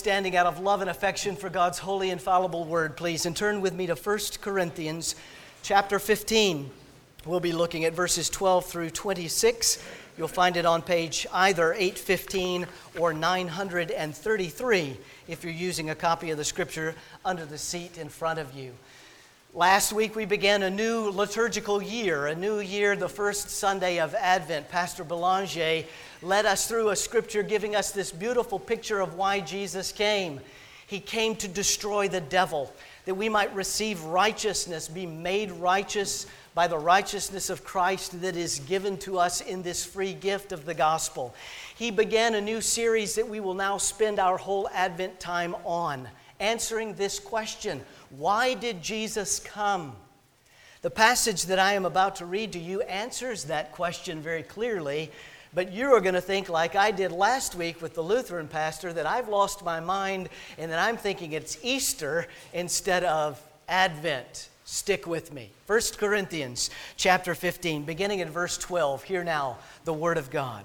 standing out of love and affection for God's holy, infallible word, please, and turn with me to 1 Corinthians chapter 15. We'll be looking at verses 12 through 26. You'll find it on page either 815 or 933 if you're using a copy of the scripture under the seat in front of you. Last week we began a new liturgical year, a new year, the first Sunday of Advent. Pastor Belanger led us through a scripture giving us this beautiful picture of why Jesus came. He came to destroy the devil, that we might receive righteousness, be made righteous by the righteousness of Christ that is given to us in this free gift of the gospel. He began a new series that we will now spend our whole Advent time on, answering this question why did Jesus come? The passage that I am about to read to you answers that question very clearly, but you are going to think, like I did last week with the Lutheran pastor, that I've lost my mind and that I'm thinking it's Easter instead of Advent. Stick with me. 1 Corinthians chapter 15, beginning at verse 12. Hear now the word of God.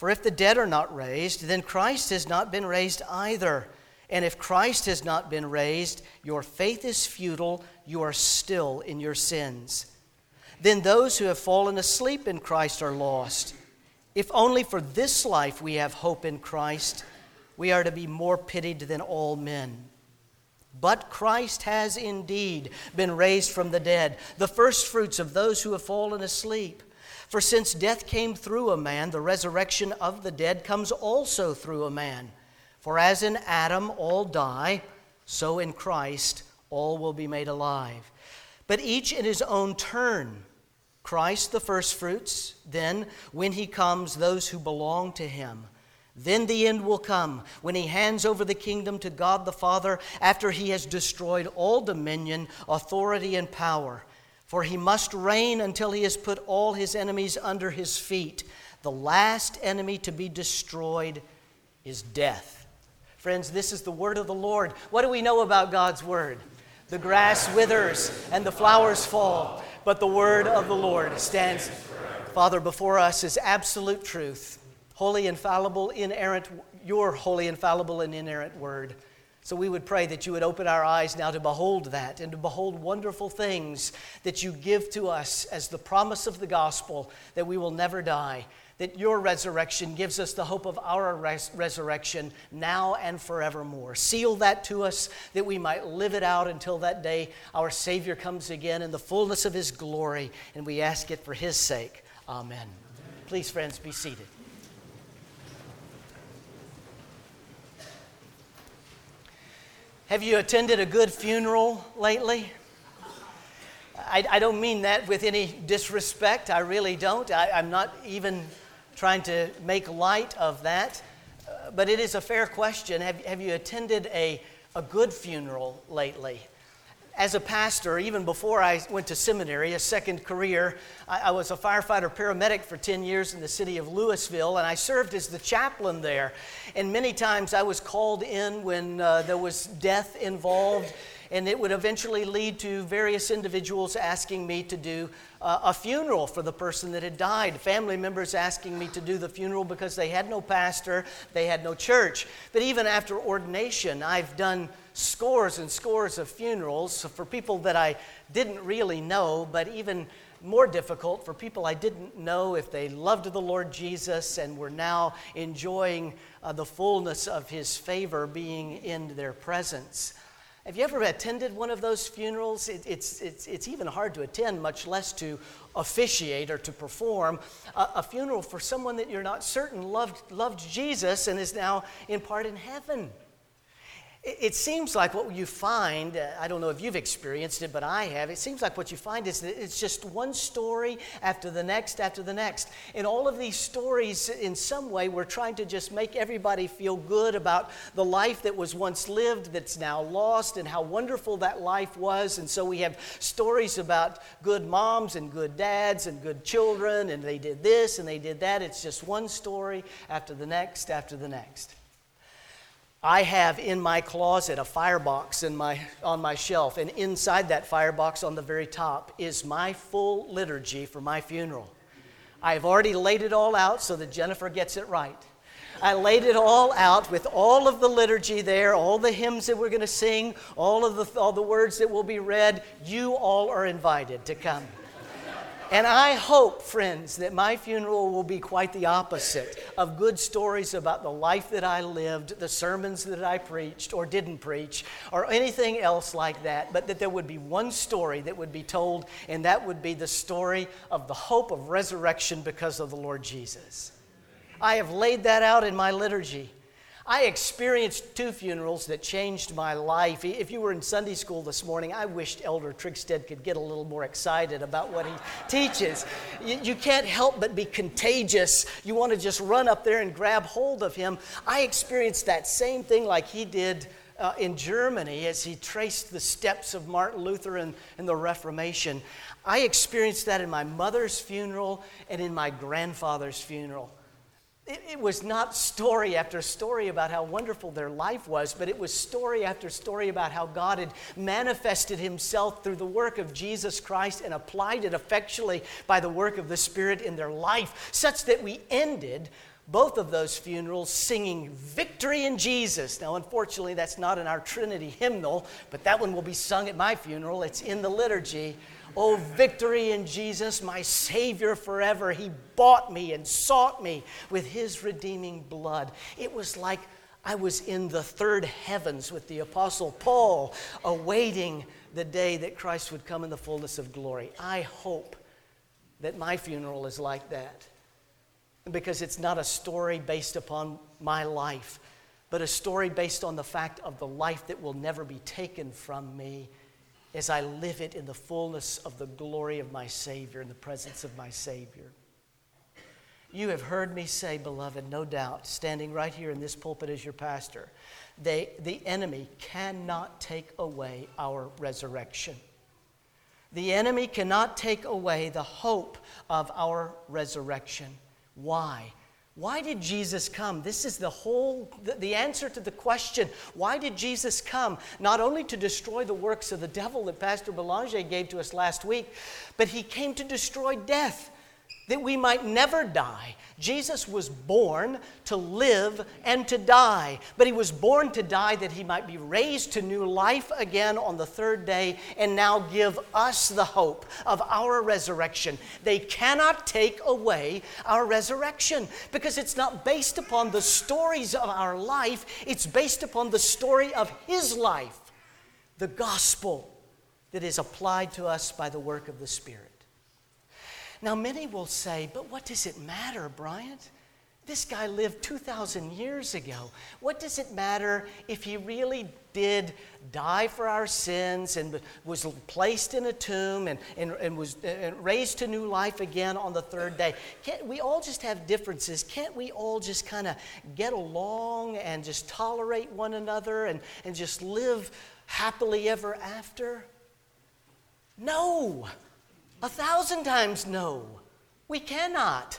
For if the dead are not raised, then Christ has not been raised either. And if Christ has not been raised, your faith is futile, you are still in your sins. Then those who have fallen asleep in Christ are lost. If only for this life we have hope in Christ, we are to be more pitied than all men. But Christ has indeed been raised from the dead, the firstfruits of those who have fallen asleep. For since death came through a man, the resurrection of the dead comes also through a man. For as in Adam all die, so in Christ all will be made alive. But each in his own turn. Christ the firstfruits, then, when he comes, those who belong to him. Then the end will come when he hands over the kingdom to God the Father after he has destroyed all dominion, authority, and power for he must reign until he has put all his enemies under his feet. The last enemy to be destroyed is death. Friends, this is the word of the Lord. What do we know about God's word? The grass withers and the flowers fall, but the word of the Lord stands. Father, before us is absolute truth, holy, infallible, inerrant, your holy, infallible, and inerrant word. So we would pray that you would open our eyes now to behold that and to behold wonderful things that you give to us as the promise of the gospel that we will never die. That your resurrection gives us the hope of our res- resurrection now and forevermore. Seal that to us that we might live it out until that day our Savior comes again in the fullness of his glory. And we ask it for his sake. Amen. Please, friends, be seated. Have you attended a good funeral lately? I, I don't mean that with any disrespect. I really don't. I, am not even trying to make light of that. Uh, but it is a fair question. Have, have you attended a, a good funeral lately? As a pastor, even before I went to seminary, a second career, I, I, was a firefighter paramedic for 10 years in the city of Louisville, and I served as the chaplain there. And many times I was called in when uh, there was death involved, and it would eventually lead to various individuals asking me to do uh, a funeral for the person that had died. Family members asking me to do the funeral because they had no pastor, they had no church. But even after ordination, I've done scores and scores of funerals for people that I didn't really know, but even more difficult for people I didn't know if they loved the Lord Jesus and were now enjoying uh, the fullness of His favor being in their presence. Have you ever attended one of those funerals? It, it's, it's, it's even hard to attend, much less to officiate or to perform a, a funeral for someone that you're not certain loved, loved Jesus and is now in part in heaven. It seems like what you find, uh, I don't know if you've experienced it, but I have. It seems like what you find is that it's just one story after the next after the next. And all of these stories, in some way, we're trying to just make everybody feel good about the life that was once lived that's now lost and how wonderful that life was. And so we have stories about good moms and good dads and good children, and they did this and they did that. It's just one story after the next after the next. I have in my closet a firebox in my, on my shelf, and inside that firebox on the very top is my full liturgy for my funeral. I've already laid it all out so that Jennifer gets it right. I laid it all out with all of the liturgy there, all the hymns that we're going to sing, all of the, all the words that will be read. You all are invited to come. And I hope, friends, that my funeral will be quite the opposite of good stories about the life that I lived, the sermons that I preached or didn't preach, or anything else like that, but that there would be one story that would be told, and that would be the story of the hope of resurrection because of the Lord Jesus. I have laid that out in my liturgy. I experienced two funerals that changed my life. If you were in Sunday school this morning, I wished Elder Trigstead could get a little more excited about what he teaches. You, you can't help but be contagious. You want to just run up there and grab hold of him. I experienced that same thing like he did uh, in Germany as he traced the steps of Martin Luther and, and the Reformation. I experienced that in my mother's funeral and in my grandfather's funeral it, it, was not story after story about how wonderful their life was, but it was story after story about how God had manifested Himself through the work of Jesus Christ and applied it effectually by the work of the Spirit in their life, such that we ended both of those funerals singing Victory in Jesus. Now, unfortunately, that's not in our Trinity hymnal, but that one will be sung at my funeral. It's in the liturgy. Oh, victory in Jesus, my Savior forever. He bought me and sought me with His redeeming blood. It was like I was in the third heavens with the Apostle Paul, awaiting the day that Christ would come in the fullness of glory. I hope that my funeral is like that because it's not a story based upon my life, but a story based on the fact of the life that will never be taken from me as I live it in the fullness of the glory of my Savior, in the presence of my Savior. You have heard me say, beloved, no doubt, standing right here in this pulpit as your pastor, they, the enemy cannot take away our resurrection. The enemy cannot take away the hope of our resurrection. Why? Why did Jesus come? This is the whole, the, answer to the question, why did Jesus come? Not only to destroy the works of the devil that Pastor Belanger gave to us last week, but he came to destroy death that we might never die. Jesus was born to live and to die, but he was born to die that he might be raised to new life again on the third day and now give us the hope of our resurrection. They cannot take away our resurrection because it's not based upon the stories of our life, it's based upon the story of his life, the gospel that is applied to us by the work of the Spirit. Now, many will say, but what does it matter, Bryant? This guy lived 2,000 years ago. What does it matter if he really did die for our sins and was placed in a tomb and, and, and was and raised to new life again on the third day? Can't we all just have differences? Can't we all just kind of get along and just tolerate one another and, and just live happily ever after? No. A thousand times no. We cannot.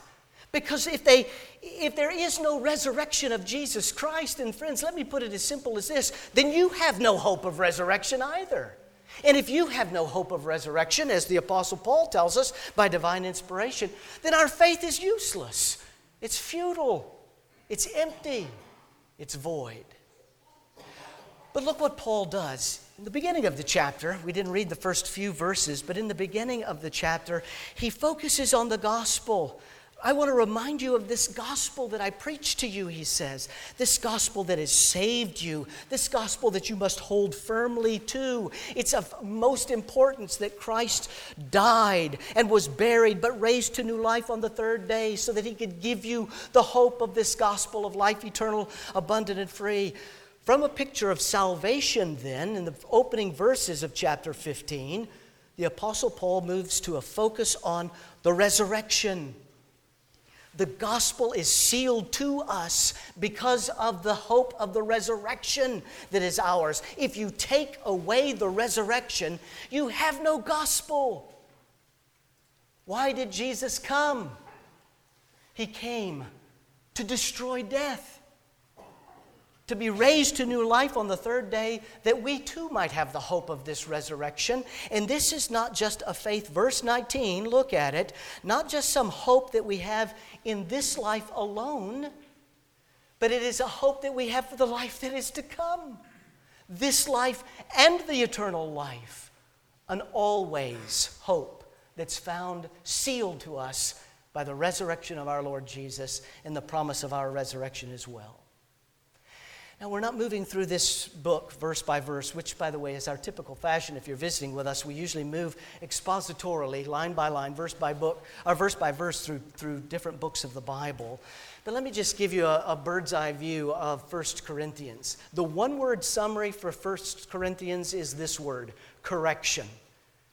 Because if, they, if there is no resurrection of Jesus Christ, and friends, let me put it as simple as this then you have no hope of resurrection either. And if you have no hope of resurrection, as the Apostle Paul tells us by divine inspiration, then our faith is useless. It's futile. It's empty. It's void. But look what Paul does. In the beginning of the chapter, we didn't read the first few verses, but in the beginning of the chapter, he focuses on the gospel. I want to remind you of this gospel that I preached to you, he says. This gospel that has saved you. This gospel that you must hold firmly to. It's of most importance that Christ died and was buried, but raised to new life on the third day so that he could give you the hope of this gospel of life eternal, abundant, and free. From a picture of salvation, then, in the opening verses of chapter 15, the Apostle Paul moves to a focus on the resurrection. The gospel is sealed to us because of the hope of the resurrection that is ours. If you take away the resurrection, you have no gospel. Why did Jesus come? He came to destroy death to be raised to new life on the third day, that we too might have the hope of this resurrection. And this is not just a faith, verse 19, look at it, not just some hope that we have in this life alone, but it is a hope that we have for the life that is to come. This life and the eternal life. An always hope that's found sealed to us by the resurrection of our Lord Jesus and the promise of our resurrection as well. Now, we're not moving through this book verse by verse, which, by the way, is our typical fashion. If you're visiting with us, we usually move expositorily, line by line, verse by book, or verse by verse through, through different books of the Bible. But let me just give you a, a bird's eye view of 1 Corinthians. The one word summary for 1 Corinthians is this word correction.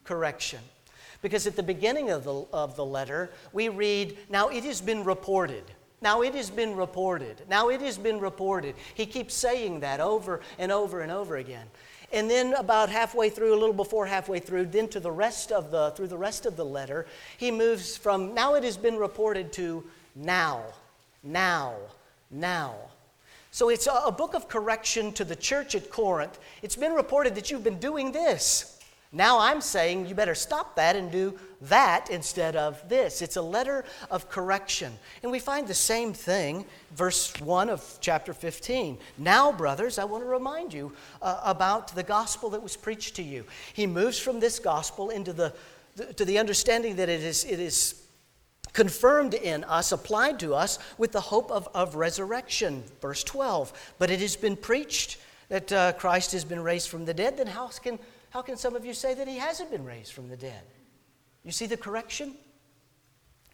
Correction. Because at the beginning of the, of the letter, we read, Now it has been reported. Now it has been reported. Now it has been reported. He keeps saying that over and over and over again. And then about halfway through, a little before halfway through, then to the rest of the through the rest of the letter, he moves from now it has been reported to now, now, now. So it's a, a book of correction to the church at Corinth. It's been reported that you've been doing this. Now I'm saying you better stop that and do that instead of this. It's a letter of correction. And we find the same thing, verse 1 of chapter 15. Now, brothers, I want to remind you uh, about the gospel that was preached to you. He moves from this gospel into the, to the understanding that it is, it is confirmed in us, applied to us, with the hope of, of resurrection. Verse 12. But it has been preached that uh, Christ has been raised from the dead, then how can how can some of you say that he hasn't been raised from the dead? You see the correction?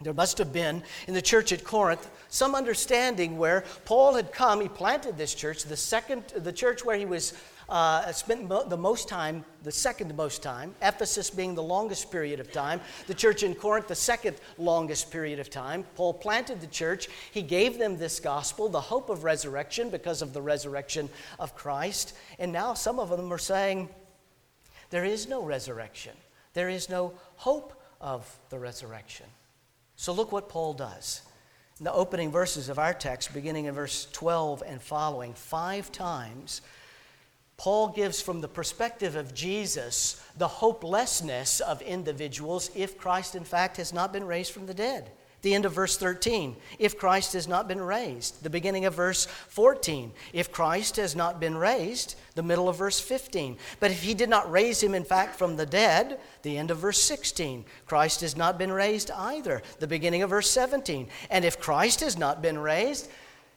There must have been in the church at Corinth some understanding where Paul had come, he planted this church, the second, the church where he was uh, spent the most time, the second most time, Ephesus being the longest period of time, the church in Corinth, the second longest period of time. Paul planted the church. He gave them this gospel, the hope of resurrection because of the resurrection of Christ. And now some of them are saying, there is no resurrection. There is no hope of the resurrection. So look what Paul does. In the opening verses of our text, beginning in verse 12 and following, five times, Paul gives from the perspective of Jesus the hopelessness of individuals if Christ, in fact, has not been raised from the dead the end of verse 13, if Christ has not been raised. The beginning of verse 14, if Christ has not been raised. The middle of verse 15, but if he did not raise him, in fact, from the dead. The end of verse 16, Christ has not been raised either. The beginning of verse 17, and if Christ has not been raised,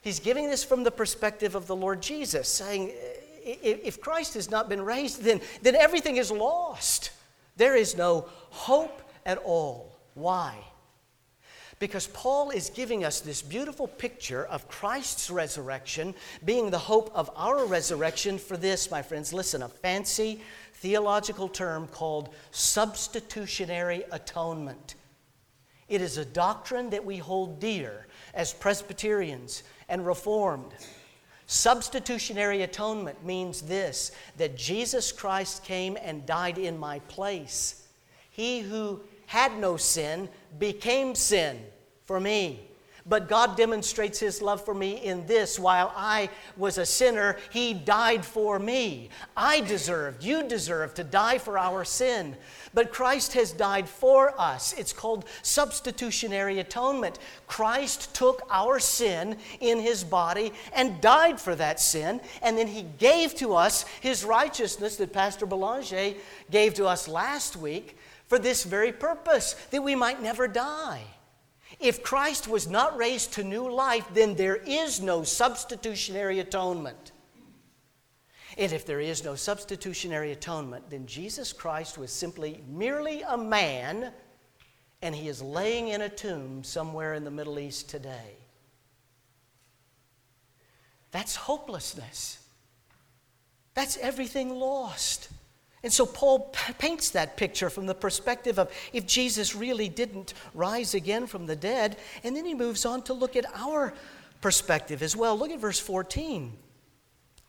he's giving this from the perspective of the Lord Jesus, saying, if Christ has not been raised, then, then everything is lost. There is no hope at all. Why? Because Paul is giving us this beautiful picture of Christ's resurrection being the hope of our resurrection for this, my friends. Listen, a fancy theological term called substitutionary atonement. It is a doctrine that we hold dear as Presbyterians and Reformed. Substitutionary atonement means this that Jesus Christ came and died in my place. He who had no sin became sin for me. But God demonstrates His love for me in this while I was a sinner, He died for me. I deserved, you deserve to die for our sin. But Christ has died for us. It's called substitutionary atonement. Christ took our sin in His body and died for that sin, and then He gave to us His righteousness that Pastor Belanger gave to us last week for this very purpose, that we might never die. If Christ was not raised to new life, then there is no substitutionary atonement. And if there is no substitutionary atonement, then Jesus Christ was simply merely a man, and he is laying in a tomb somewhere in the Middle East today. That's hopelessness. That's everything lost. And so Paul paints that picture from the perspective of if Jesus really didn't rise again from the dead. And then he moves on to look at our perspective as well. Look at verse 14.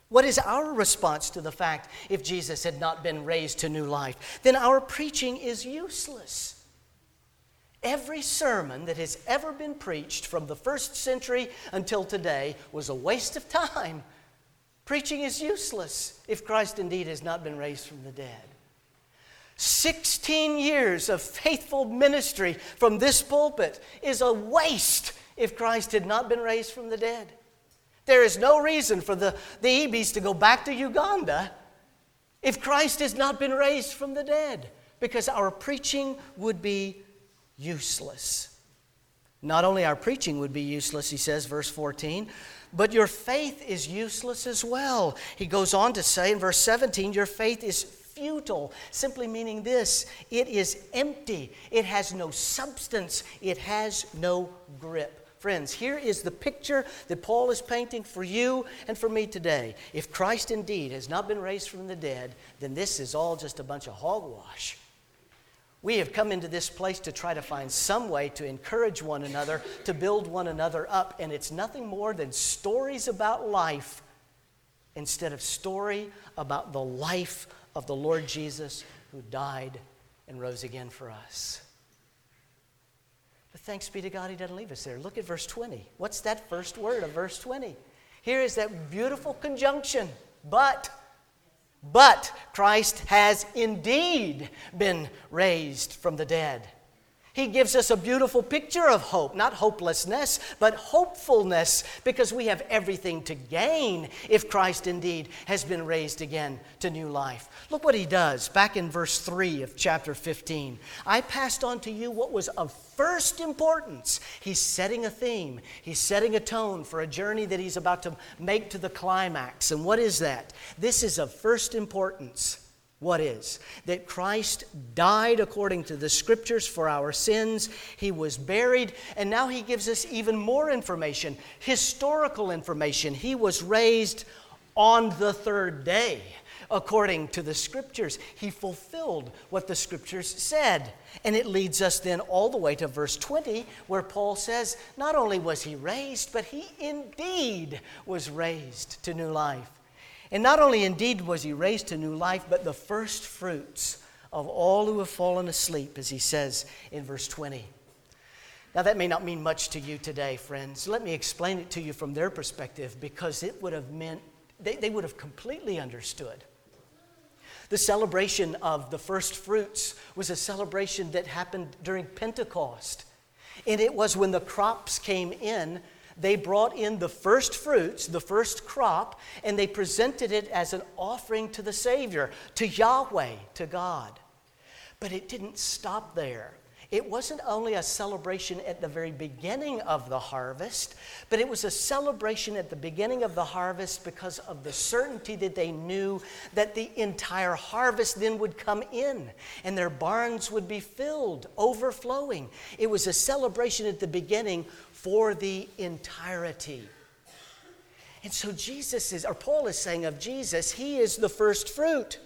What is our response to the fact if Jesus had not been raised to new life? Then our preaching is useless. Every sermon that has ever been preached from the first century until today was a waste of time. Preaching is useless if Christ indeed has not been raised from the dead. 16 years of faithful ministry from this pulpit is a waste if Christ had not been raised from the dead. There is no reason for the, the Ebis to go back to Uganda if Christ has not been raised from the dead, because our preaching would be useless. Not only our preaching would be useless, he says, verse 14, but your faith is useless as well. He goes on to say in verse 17, your faith is futile, simply meaning this it is empty, it has no substance, it has no grip. Friends, here is the picture that Paul is painting for you and for me today. If Christ indeed has not been raised from the dead, then this is all just a bunch of hogwash. We have come into this place to try to find some way to encourage one another, to build one another up, and it's nothing more than stories about life instead of story about the life of the Lord Jesus who died and rose again for us. But thanks be to God, He doesn't leave us there. Look at verse 20. What's that first word of verse 20? Here is that beautiful conjunction, but. But Christ has indeed been raised from the dead. He gives us a beautiful picture of hope, not hopelessness, but hopefulness, because we have everything to gain if Christ indeed has been raised again to new life. Look what he does back in verse 3 of chapter 15. I passed on to you what was of first importance. He's setting a theme, he's setting a tone for a journey that he's about to make to the climax. And what is that? This is of first importance. What is? That Christ died according to the scriptures for our sins. He was buried, and now he gives us even more information, historical information. He was raised on the third day according to the scriptures. He fulfilled what the scriptures said. And it leads us then all the way to verse 20, where Paul says, Not only was he raised, but he indeed was raised to new life. And not only indeed was he raised to new life, but the first fruits of all who have fallen asleep, as he says in verse 20. Now, that may not mean much to you today, friends. Let me explain it to you from their perspective because it would have meant, they, they would have completely understood. The celebration of the first fruits was a celebration that happened during Pentecost. And it was when the crops came in they brought in the first fruits, the first crop, and they presented it as an offering to the Savior, to Yahweh, to God. But it didn't stop there. It wasn't only a celebration at the very beginning of the harvest, but it was a celebration at the beginning of the harvest because of the certainty that they knew that the entire harvest then would come in and their barns would be filled, overflowing. It was a celebration at the beginning for the entirety. And so Jesus is, or Paul is saying of Jesus, he is the first fruit.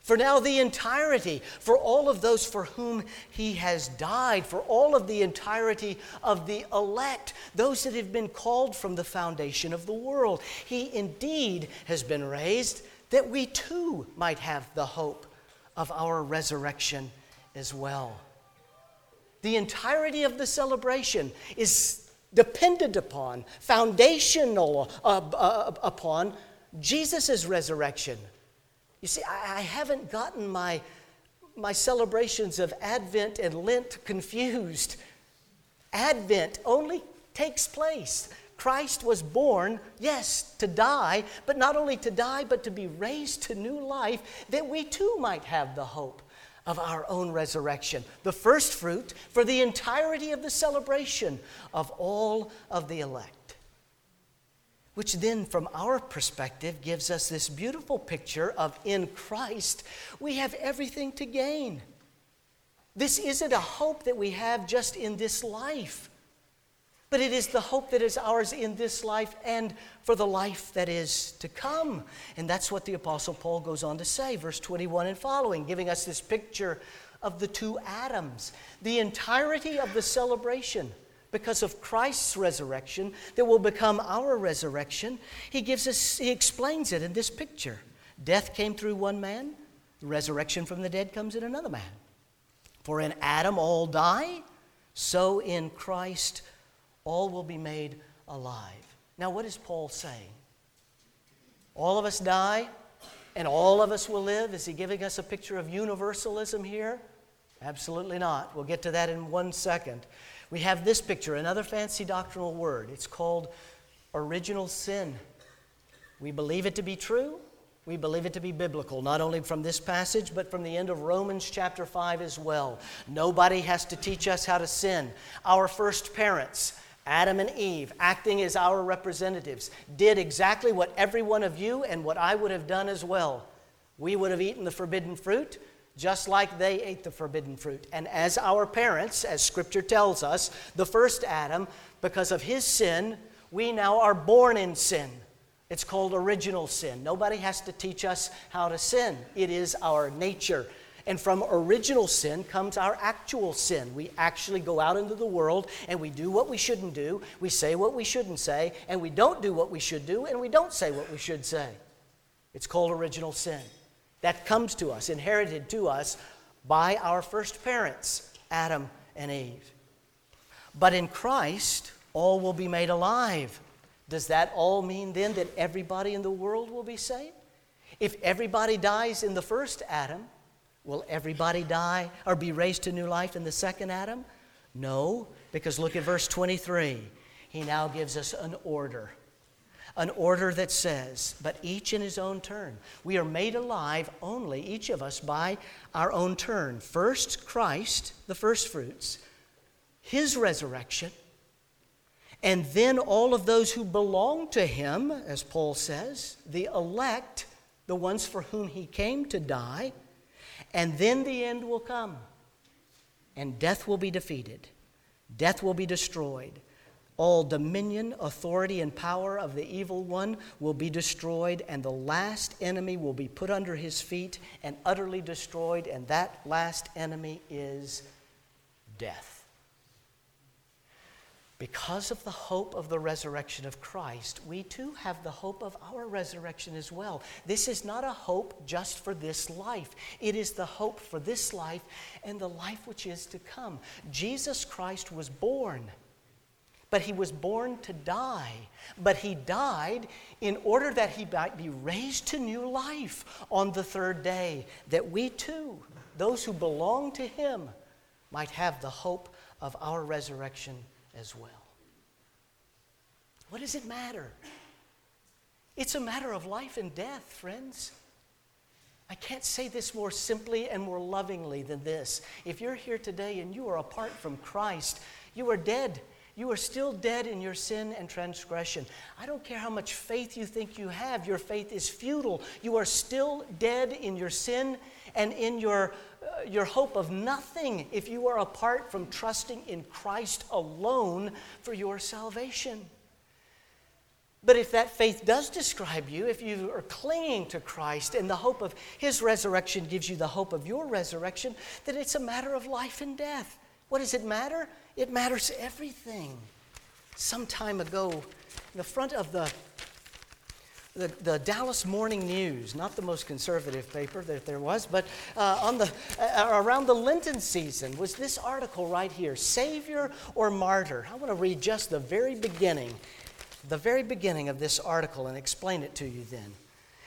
For now, the entirety, for all of those for whom he has died, for all of the entirety of the elect, those that have been called from the foundation of the world. He indeed has been raised that we too might have the hope of our resurrection as well. The entirety of the celebration is dependent upon, foundational uh, uh, upon Jesus' resurrection. You see, I, I haven't gotten my, my celebrations of Advent and Lent confused. Advent only takes place. Christ was born, yes, to die, but not only to die, but to be raised to new life, that we too might have the hope of our own resurrection, the first fruit for the entirety of the celebration of all of the elect. Which then, from our perspective, gives us this beautiful picture of in Christ, we have everything to gain. This isn't a hope that we have just in this life. But it is the hope that is ours in this life and for the life that is to come. And that's what the Apostle Paul goes on to say, verse 21 and following, giving us this picture of the two Adams. The entirety of the celebration, because of Christ's resurrection, that will become our resurrection, he gives us, he explains it in this picture. Death came through one man, resurrection from the dead comes in another man. For in Adam all die, so in Christ all will be made alive. Now, what is Paul saying? All of us die and all of us will live? Is he giving us a picture of universalism here? Absolutely not. We'll get to that in one second. We have this picture, another fancy doctrinal word. It's called original sin. We believe it to be true. We believe it to be biblical, not only from this passage, but from the end of Romans chapter 5 as well. Nobody has to teach us how to sin. Our first parents, Adam and Eve, acting as our representatives, did exactly what every one of you and what I would have done as well. We would have eaten the forbidden fruit just like they ate the forbidden fruit. And as our parents, as Scripture tells us, the first Adam, because of his sin, we now are born in sin. It's called original sin. Nobody has to teach us how to sin, it is our nature. And from original sin comes our actual sin. We actually go out into the world and we do what we shouldn't do, we say what we shouldn't say, and we don't do what we should do, and we don't say what we should say. It's called original sin. That comes to us, inherited to us by our first parents, Adam and Eve. But in Christ, all will be made alive. Does that all mean then that everybody in the world will be saved? If everybody dies in the first Adam, will everybody die or be raised to new life in the second Adam? No, because look at verse 23. He now gives us an order. An order that says, but each in his own turn. We are made alive only, each of us, by our own turn. First, Christ, the first fruits, his resurrection, and then all of those who belong to him, as Paul says, the elect, the ones for whom he came to die, and then the end will come. And death will be defeated, death will be destroyed. All dominion, authority, and power of the evil one will be destroyed, and the last enemy will be put under his feet and utterly destroyed, and that last enemy is death. Because of the hope of the resurrection of Christ, we too have the hope of our resurrection as well. This is not a hope just for this life, it is the hope for this life and the life which is to come. Jesus Christ was born, but he was born to die. But he died in order that he might be raised to new life on the third day, that we too, those who belong to him, might have the hope of our resurrection as well. What does it matter? It's a matter of life and death, friends. I can't say this more simply and more lovingly than this. If you're here today and you are apart from Christ, you are dead. You are still dead in your sin and transgression. I don't care how much faith you think you have, your faith is futile. You are still dead in your sin and in your uh, your hope of nothing if you are apart from trusting in Christ alone for your salvation. But if that faith does describe you, if you are clinging to Christ and the hope of His resurrection gives you the hope of your resurrection, then it's a matter of life and death. What does it matter? It matters everything. Some time ago, in the front of the the, the, Dallas Morning News, not the most conservative paper that there was, but uh, on the, uh, around the Lenten season was this article right here Savior or Martyr? I want to read just the very beginning, the very beginning of this article and explain it to you then.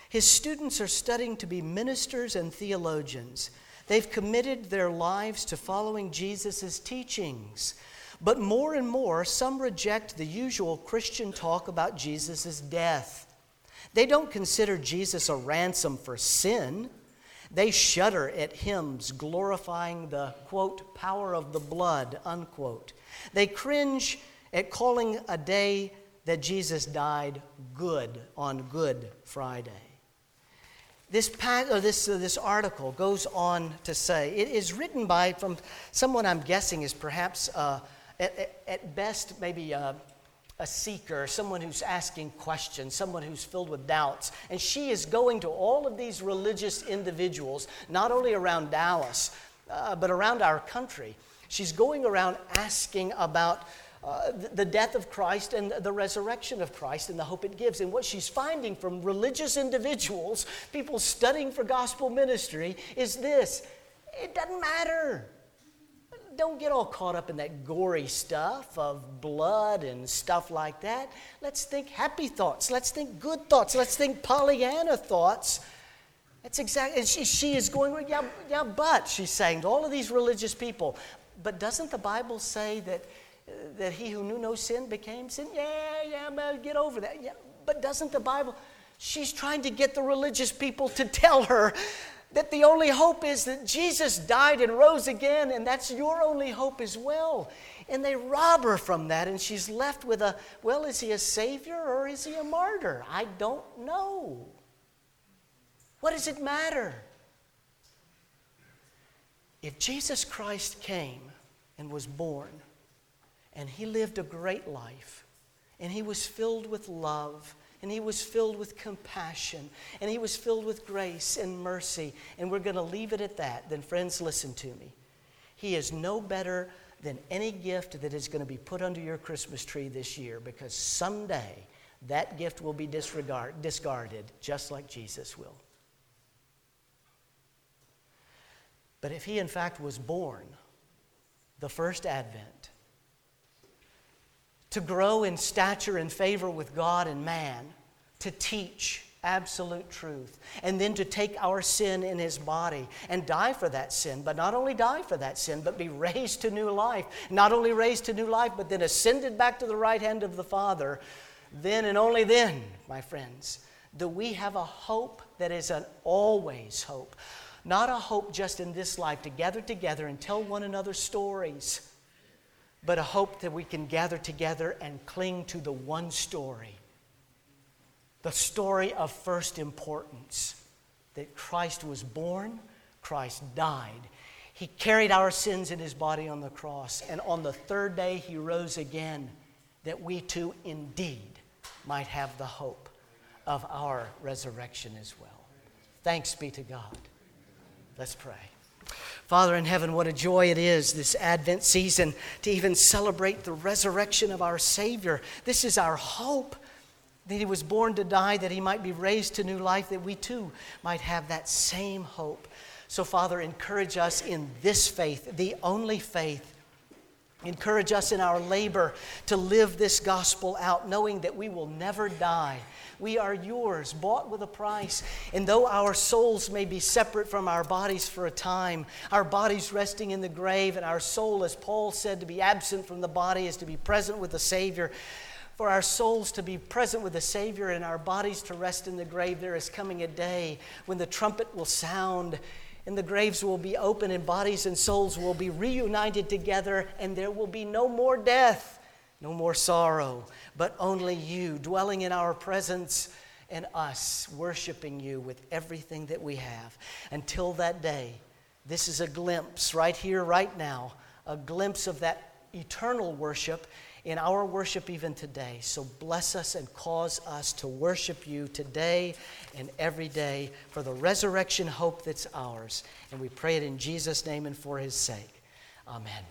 His students are studying to be ministers and theologians. They've committed their lives to following Jesus' teachings. But more and more, some reject the usual Christian talk about Jesus' death. They don't consider Jesus a ransom for sin. They shudder at hymns glorifying the, quote, power of the blood, unquote. They cringe at calling a day that Jesus died good on Good Friday. This, this, uh, this article goes on to say it is written by from someone I'm guessing is perhaps uh, at, at, at best, maybe a, a seeker, someone who's asking questions, someone who's filled with doubts. And she is going to all of these religious individuals, not only around Dallas, uh, but around our country. She's going around asking about uh, the death of Christ and the resurrection of Christ and the hope it gives. And what she's finding from religious individuals, people studying for gospel ministry, is this it doesn't matter. Don't get all caught up in that gory stuff of blood and stuff like that. Let's think happy thoughts. Let's think good thoughts. Let's think Pollyanna thoughts. That's exactly, and she, she is going, yeah, yeah, but, she's saying to all of these religious people, but doesn't the Bible say that that he who knew no sin became sin? Yeah, yeah, but get over that. Yeah, but doesn't the Bible? She's trying to get the religious people to tell her that the only hope is that Jesus died and rose again, and that's your only hope as well. And they rob her from that, and she's left with a well, is he a savior or is he a martyr? I don't know. What does it matter? If Jesus Christ came and was born, and he lived a great life. And he was filled with love. And he was filled with compassion. And he was filled with grace and mercy. And we're going to leave it at that. Then, friends, listen to me. He is no better than any gift that is going to be put under your Christmas tree this year because someday that gift will be disregard, discarded just like Jesus will. But if he, in fact, was born the first advent, to grow in stature and favor with God and man, to teach absolute truth, and then to take our sin in his body and die for that sin, but not only die for that sin, but be raised to new life. Not only raised to new life, but then ascended back to the right hand of the Father. Then and only then, my friends, do we have a hope that is an always hope. Not a hope just in this life to gather together and tell one another stories but a hope that we can gather together and cling to the one story the story of first importance that Christ was born, Christ died. He carried our sins in his body on the cross, and on the third day he rose again, that we too indeed might have the hope of our resurrection as well. Thanks be to God. Let's pray. Father in heaven, what a joy it is this Advent season to even celebrate the resurrection of our Savior. This is our hope that He was born to die, that He might be raised to new life, that we too might have that same hope. So, Father, encourage us in this faith, the only faith. Encourage us in our labor to live this gospel out, knowing that we will never die we are yours, bought with a price. And though our souls may be separate from our bodies for a time, our bodies resting in the grave, and our soul, as Paul said, to be absent from the body is to be present with the Savior. For our souls to be present with the Savior and our bodies to rest in the grave, there is coming a day when the trumpet will sound and the graves will be open and bodies and souls will be reunited together and there will be no more death no more sorrow, but only you dwelling in our presence and us worshiping you with everything that we have. Until that day, this is a glimpse right here, right now, a glimpse of that eternal worship in our worship even today. So bless us and cause us to worship you today and every day for the resurrection hope that's ours. And we pray it in Jesus' name and for his sake. Amen.